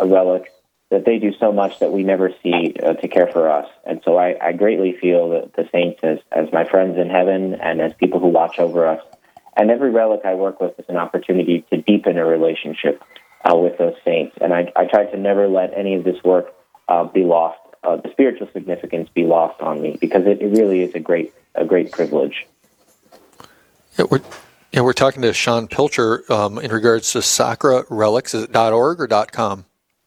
uh, relic, that they do so much that we never see uh, to care for us. And so I, I greatly feel that the saints as, as my friends in heaven and as people who watch over us. And every relic I work with is an opportunity to deepen a relationship uh, with those saints. And I, I try to never let any of this work uh, be lost, uh, the spiritual significance be lost on me, because it, it really is a great, a great privilege. Yeah, we're, yeah, we're talking to Sean Pilcher um, in regards to Sacra Relics. .org or .com?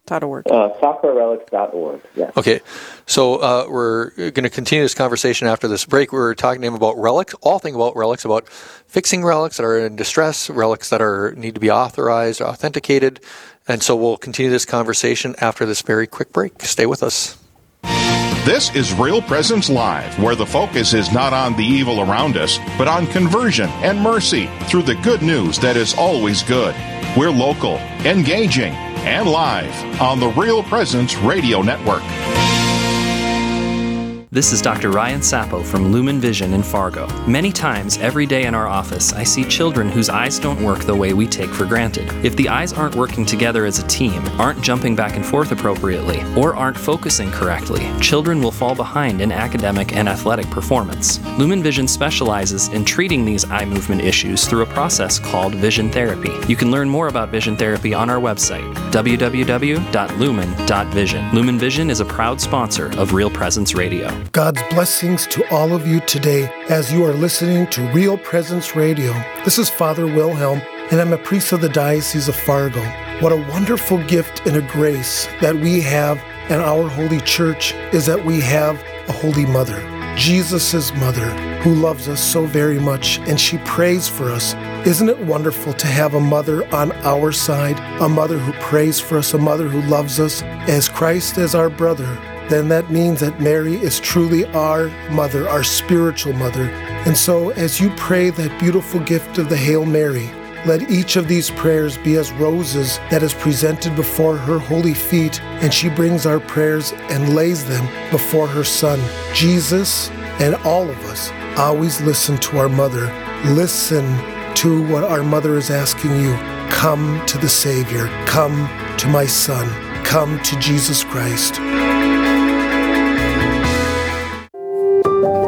.org. Uh, sacrarelics.org. Yeah. Okay, so uh, we're going to continue this conversation after this break. We are talking to him about relics, all things about relics, about fixing relics that are in distress, relics that are need to be authorized, authenticated, and so we'll continue this conversation after this very quick break. Stay with us. This is Real Presence Live, where the focus is not on the evil around us, but on conversion and mercy through the good news that is always good. We're local, engaging, and live on the Real Presence Radio Network. This is Dr. Ryan Sapo from Lumen Vision in Fargo. Many times every day in our office, I see children whose eyes don't work the way we take for granted. If the eyes aren't working together as a team, aren't jumping back and forth appropriately, or aren't focusing correctly, children will fall behind in academic and athletic performance. Lumen Vision specializes in treating these eye movement issues through a process called vision therapy. You can learn more about vision therapy on our website, www.lumen.vision. Lumen Vision is a proud sponsor of Real Presence Radio. God's blessings to all of you today as you are listening to Real Presence Radio. This is Father Wilhelm, and I'm a priest of the Diocese of Fargo. What a wonderful gift and a grace that we have in our holy church is that we have a holy mother, Jesus' mother, who loves us so very much, and she prays for us. Isn't it wonderful to have a mother on our side, a mother who prays for us, a mother who loves us as Christ as our brother? Then that means that Mary is truly our mother, our spiritual mother. And so, as you pray that beautiful gift of the Hail Mary, let each of these prayers be as roses that is presented before her holy feet, and she brings our prayers and lays them before her Son. Jesus and all of us always listen to our mother. Listen to what our mother is asking you. Come to the Savior. Come to my Son. Come to Jesus Christ.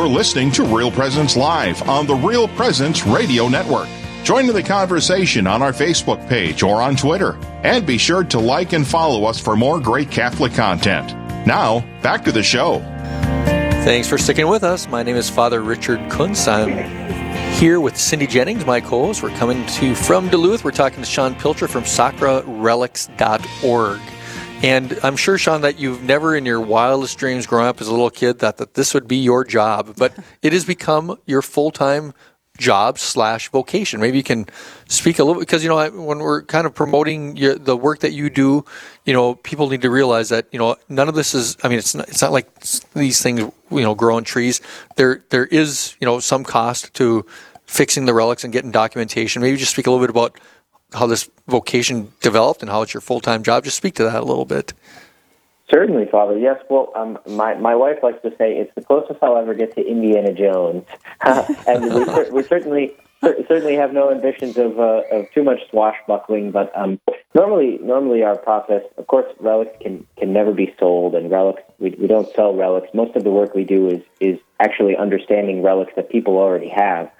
You're listening to Real Presence Live on the Real Presence Radio Network. Join in the conversation on our Facebook page or on Twitter. And be sure to like and follow us for more great Catholic content. Now, back to the show. Thanks for sticking with us. My name is Father Richard Kunst. I'm here with Cindy Jennings, my co-host. We're coming to you from Duluth. We're talking to Sean Pilcher from sacrarelics.org. And I'm sure, Sean, that you've never in your wildest dreams growing up as a little kid thought that this would be your job, but it has become your full-time job slash vocation. Maybe you can speak a little because you know when we're kind of promoting your, the work that you do, you know people need to realize that you know none of this is. I mean, it's not, it's not like these things you know grow on trees. There there is you know some cost to fixing the relics and getting documentation. Maybe just speak a little bit about how this vocation developed and how it's your full time job. Just speak to that a little bit. Certainly, Father. Yes. Well, um, my my wife likes to say it's the closest I'll ever get to Indiana Jones, and we, we certainly certainly have no ambitions of uh, of too much swashbuckling. But um, normally, normally our process, of course, relics can can never be sold, and relics we we don't sell relics. Most of the work we do is is actually understanding relics that people already have.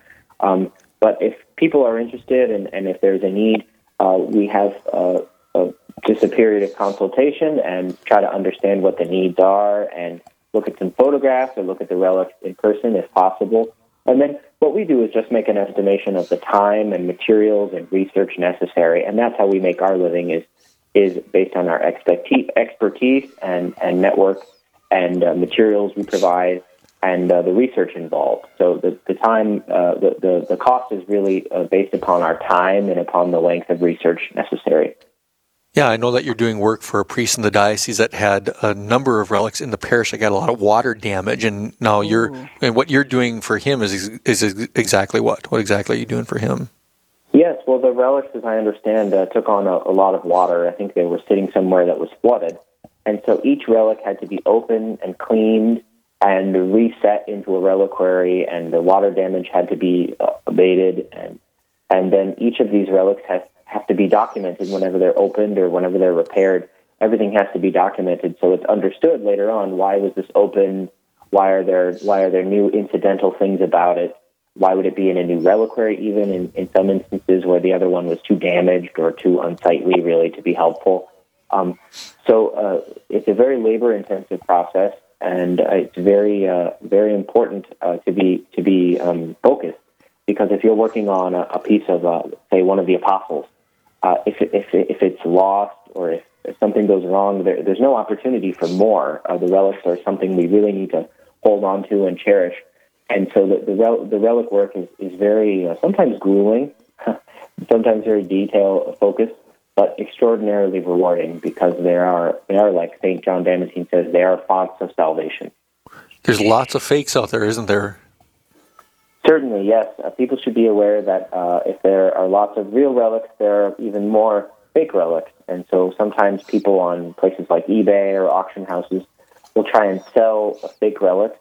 Um, but if people are interested, and, and if there's a need, uh, we have. Uh, a, just a period of consultation and try to understand what the needs are and look at some photographs or look at the relics in person if possible. And then what we do is just make an estimation of the time and materials and research necessary, and that's how we make our living is is based on our expertise and, and network and uh, materials we provide and uh, the research involved. So the, the time, uh, the, the, the cost is really uh, based upon our time and upon the length of research necessary. Yeah, I know that you're doing work for a priest in the diocese that had a number of relics in the parish that got a lot of water damage, and now Ooh. you're and what you're doing for him is is exactly what? What exactly are you doing for him? Yes, well, the relics, as I understand, uh, took on a, a lot of water. I think they were sitting somewhere that was flooded, and so each relic had to be opened and cleaned and reset into a reliquary, and the water damage had to be uh, abated, and and then each of these relics has have to be documented whenever they're opened or whenever they're repaired. Everything has to be documented so it's understood later on why was this opened, why are there why are there new incidental things about it, why would it be in a new reliquary even in, in some instances where the other one was too damaged or too unsightly really to be helpful. Um, so uh, it's a very labor intensive process and uh, it's very uh, very important uh, to be to be um, focused because if you're working on a, a piece of say one of the apostles if, if, if it's lost or if, if something goes wrong, there, there's no opportunity for more. The relics are something we really need to hold on to and cherish. And so the, the, rel- the relic work is, is very, sometimes grueling, sometimes very detail focused, but extraordinarily rewarding because they are, they are like St. John Damascene says, they are fonts of salvation. There's lots of fakes out there, isn't there? Certainly, yes. Uh, people should be aware that uh, if there are lots of real relics, there are even more fake relics. And so sometimes people on places like eBay or auction houses will try and sell a fake relic.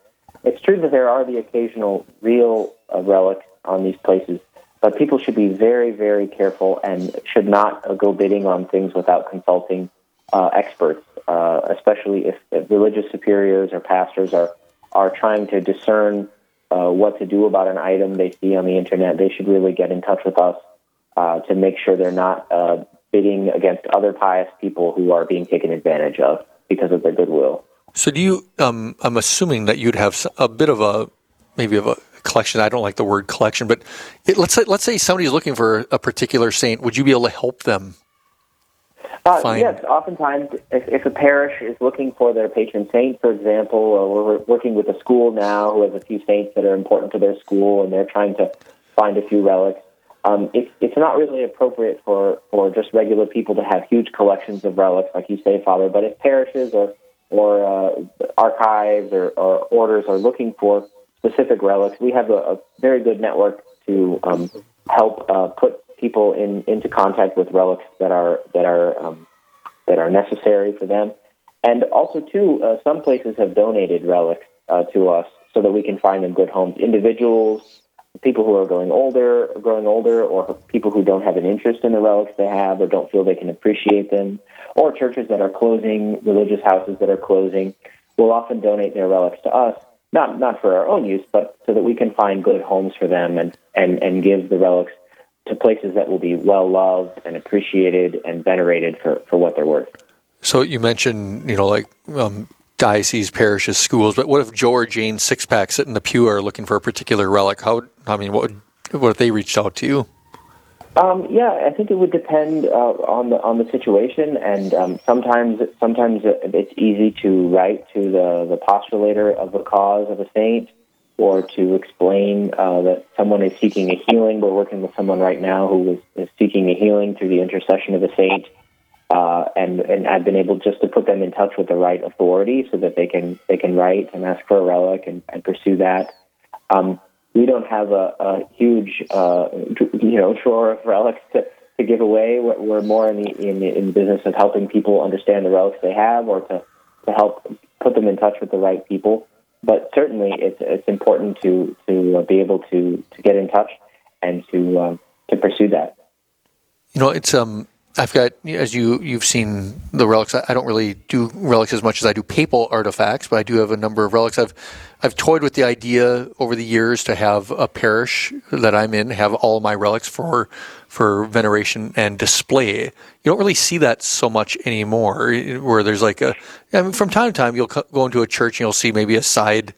It's true that there are the occasional real uh, relics on these places, but people should be very, very careful and should not go bidding on things without consulting uh, experts, uh, especially if, if religious superiors or pastors are, are trying to discern uh, what to do about an item they see on the internet, they should really get in touch with us uh, to make sure they're not uh, bidding against other pious people who are being taken advantage of because of their goodwill. So, do you? Um, I'm assuming that you'd have a bit of a maybe of a collection. I don't like the word collection, but it, let's say let's say somebody's looking for a particular saint. Would you be able to help them uh, yes, oftentimes, if, if, a parish is looking for their patron saint, for example, or we're working with a school now who has a few saints that are important to their school, and they're trying to find a few relics, um, it, it's not really appropriate for, for just regular people to have huge collections of relics, like you say, Father. But if parishes or or uh, archives or, or, orders are looking for specific relics, we have a, a very good network to um, help uh, put people in, into contact with relics that are that are um, that are necessary for them. And also, too, uh, some places have donated relics uh, to us so that we can find them good homes. Individuals, people who are growing older, growing older, or people who don't have an interest in the relics they have or don't feel they can appreciate them, or churches that are closing, religious houses that are closing, will often donate their relics to us. Not not for our own use, but so that we can find good homes for them and, and, and give the relics to places that will be well loved and appreciated and venerated for, for what they're worth. So you mentioned, you know, like um, diocese, parishes, schools, but what if Joe or Jane Sixpack sit in the pew are looking for a particular relic? How, I mean, what, would, what if they reached out to you? Um, yeah, I think it would depend uh, on the on the situation, and um, sometimes sometimes it's easy to write to the the postulator of the cause of a saint, or to explain uh, that someone is seeking a healing. We're working with someone right now who is, is seeking a healing through the intercession of a saint. Uh, and and I've been able just to put them in touch with the right authority so that they can they can write and ask for a relic and, and pursue that. Um, we don't have a, a huge uh, you know drawer of relics to, to give away. We're more in the, in the in business of helping people understand the relics they have or to to help put them in touch with the right people. But certainly, it's it's important to to uh, be able to to get in touch and to um, to pursue that. You know, it's um, I've got as you you've seen the relics. I don't really do relics as much as I do papal artifacts, but I do have a number of relics. I've I've toyed with the idea over the years to have a parish that I'm in have all my relics for for veneration and display. You don't really see that so much anymore. Eh, where there's like a, I mean, from time to time you'll go into a church and you'll see maybe a side,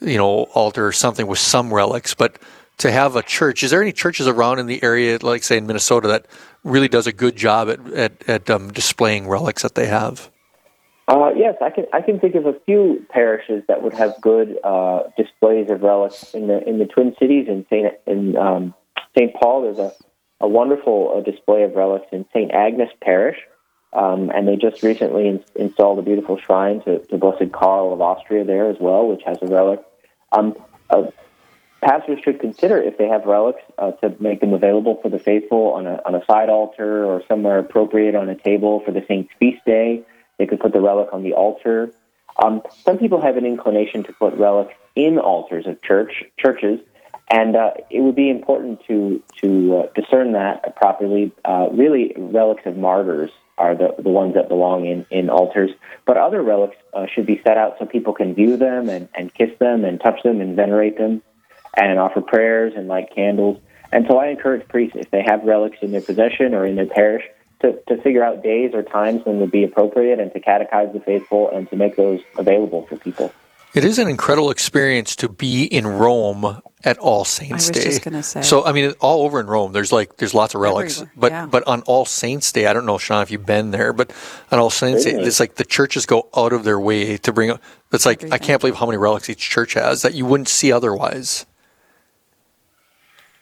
you know, altar or something with some relics, but to have a church. Is there any churches around in the area, like say in Minnesota, that really does a good job at at, at um, displaying relics that they have? Uh, yes, I can. I can think of a few parishes that would have good uh, displays of relics in the in the Twin Cities in Saint in um, Saint Paul. There's a a wonderful uh, display of relics in Saint Agnes Parish, um, and they just recently in, installed a beautiful shrine to, to Blessed Karl of Austria there as well, which has a relic. Um, uh, pastors should consider if they have relics uh, to make them available for the faithful on a on a side altar or somewhere appropriate on a table for the saint's feast day. They could put the relic on the altar. Um, some people have an inclination to put relics in altars of church churches, and uh, it would be important to to uh, discern that properly. Uh, really, relics of martyrs are the the ones that belong in in altars, but other relics uh, should be set out so people can view them and and kiss them and touch them and venerate them and offer prayers and light candles. And so I encourage priests, if they have relics in their possession or in their parish, to, to figure out days or times when would be appropriate and to catechize the faithful and to make those available for people. It is an incredible experience to be in Rome at All Saints Day. I was just going to say. So I mean, all over in Rome, there's like there's lots of relics, Everywhere, but yeah. but on All Saints Day, I don't know, Sean, if you've been there, but on All Saints Day, it's like the churches go out of their way to bring. It's like I can't believe how many relics each church has that you wouldn't see otherwise.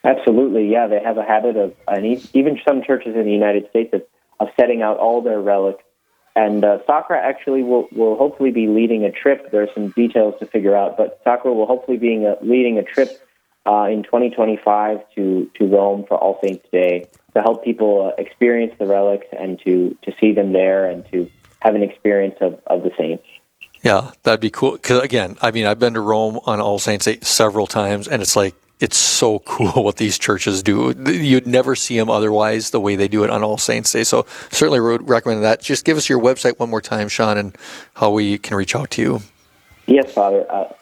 Absolutely, yeah. They have a habit of, and even some churches in the United States, of, of setting out all their relics. And uh, Sacra actually will, will hopefully be leading a trip. There are some details to figure out, but Sacra will hopefully be a, leading a trip uh, in 2025 to, to Rome for All Saints Day to help people uh, experience the relics and to, to see them there and to have an experience of, of the saints. Yeah, that'd be cool. Because again, I mean, I've been to Rome on All Saints Day several times, and it's like it's so cool what these churches do. You'd never see them otherwise the way they do it on All Saints Day. So certainly would recommend that. Just give us your website one more time, Sean, and how we can reach out to you. Yes, Father. Uh,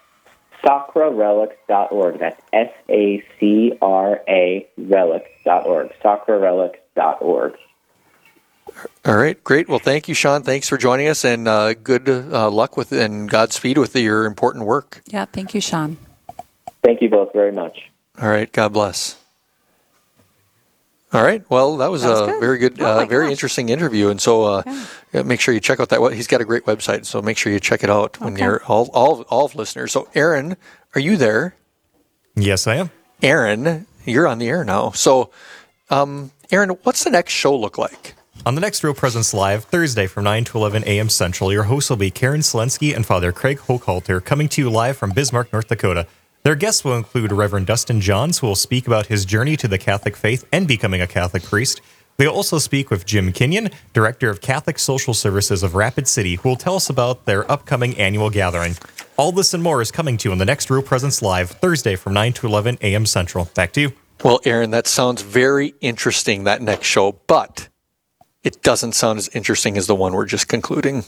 SacraRelics.org. That's S A C R A relics.org. SacraRelics.org. All right, great. Well, thank you, Sean. Thanks for joining us, and uh, good uh, luck with and Godspeed with your important work. Yeah, thank you, Sean. Thank you both very much. All right, God bless. All right. Well, that was, That was a good. very good, Oh uh, very gosh. interesting interview. And so, uh, yeah, make sure you check out that. He's got a great website, so make sure you check it out when Okay. you're all, all, all of listeners. So, Aaron, are you there? Yes, I am. Aaron, you're on the air now. So, um, Aaron, what's the next show look like? On the next Real Presence Live, Thursday from 9 to 11 a.m. Central, your hosts will be Karen Selensky and Father Craig Hochhalter coming to you live from Bismarck, North Dakota. Their guests will include Reverend Dustin Johns, who will speak about his journey to the Catholic faith and becoming a Catholic priest. They'll also speak with Jim Kenyon, Director of Catholic Social Services of Rapid City, who will tell us about their upcoming annual gathering. All this and more is coming to you on the next Real Presence Live, Thursday from 9 to 11 a.m. Central. Back to you. Well, Aaron, that sounds very interesting, that next show, but it doesn't sound as interesting as the one we're just concluding.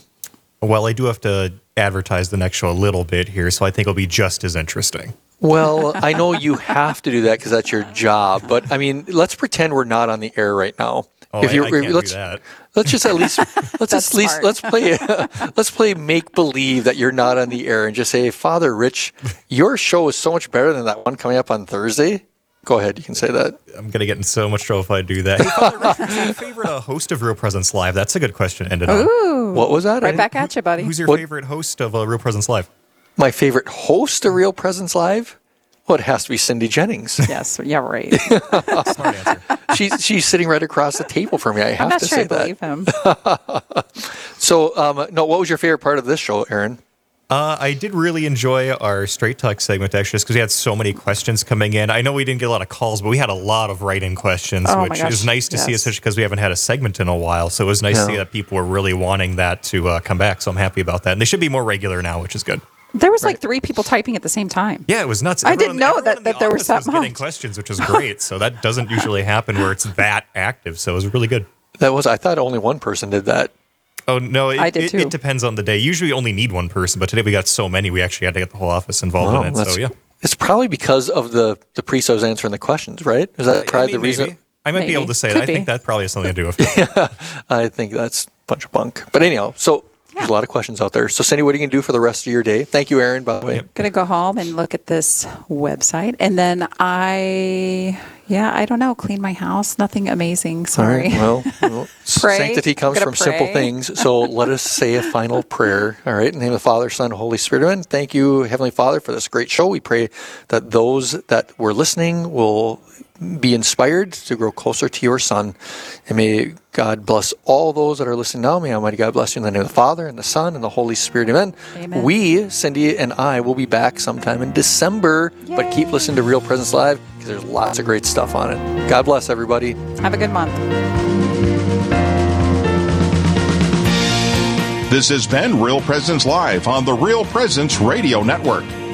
Well, I do have to advertise the next show a little bit here, so I think it'll be just as interesting. Well, I know you have to do that because that's your job, but I mean, let's pretend we're not on the air right now. Oh, I- I can't do let's, that. let's just at least let's That's at least smart. let's play let's play make believe that you're not on the air and just say, Father Rich, your show is so much better than that one coming up on Thursday. Go ahead, you can say that. I'm gonna get in so much trouble if I do that. Hey, Father Richard, who's your favorite uh, host of Real Presence Live? That's a good question. to End it on. Ooh. What was that? Right didn't- back at you, buddy. Who's your What- favorite host of uh, Real Presence Live? My favorite host of Real Presence Live? Well, it has to be Cindy Jennings. Yes, yeah, right. Smart answer. she's she's sitting right across the table from me. I have I'm not to sure say I that. him. So, um, no, what was your favorite part of this show, Aaron? Uh, I did really enjoy our straight talk segment actually, just because we had so many questions coming in. I know we didn't get a lot of calls, but we had a lot of write-in questions, Oh which gosh, is nice to see, especially because we haven't had a segment in a while. So it was nice to see that people were really wanting that to uh, come back. So I'm happy about that, and they should be more regular now, which is good. There was like three people typing at the same time. Yeah, it was nuts. I didn't know that, the that there was office that was getting questions, which was great. so that doesn't usually happen where it's that active. So it was really good. That was I thought only one person did that. Oh no, it, I did it, too. it depends on the day. Usually, we only need one person, but today we got so many, we actually had to get the whole office involved Wow, in it. So yeah, It's probably because of the the priest I answering the questions, right? Is that I probably mean, the reason? maybe. I might be able to say Could that. I think be. that probably has something to do with it. I think that's a bunch of bunk. But anyhow, so there's a lot of questions out there. So Cindy, what are you gonna do for the rest of your day? Thank you, Aaron. By the way, Gonna go home and look at this website, and then I, yeah, I don't know, clean my house. Nothing amazing. Sorry. right. Well, well, Pray. sanctity comes from simple things. So let us say a final prayer. All right. In the name of the Father, Son, Holy Spirit. Amen. Thank you, Heavenly Father, for this great show. We pray that those that were listening will be inspired to grow closer to your Son. And may God bless all those that are listening now. May Almighty God bless you in the name of the Father, and the Son, and the Holy Spirit. Amen. Amen. We, Cindy and I, will be back sometime in December. But keep listening to Real Presence Live because there's lots of great stuff on it. God bless everybody. Have a good month. This has been Real Presence Live on the Real Presence Radio Network.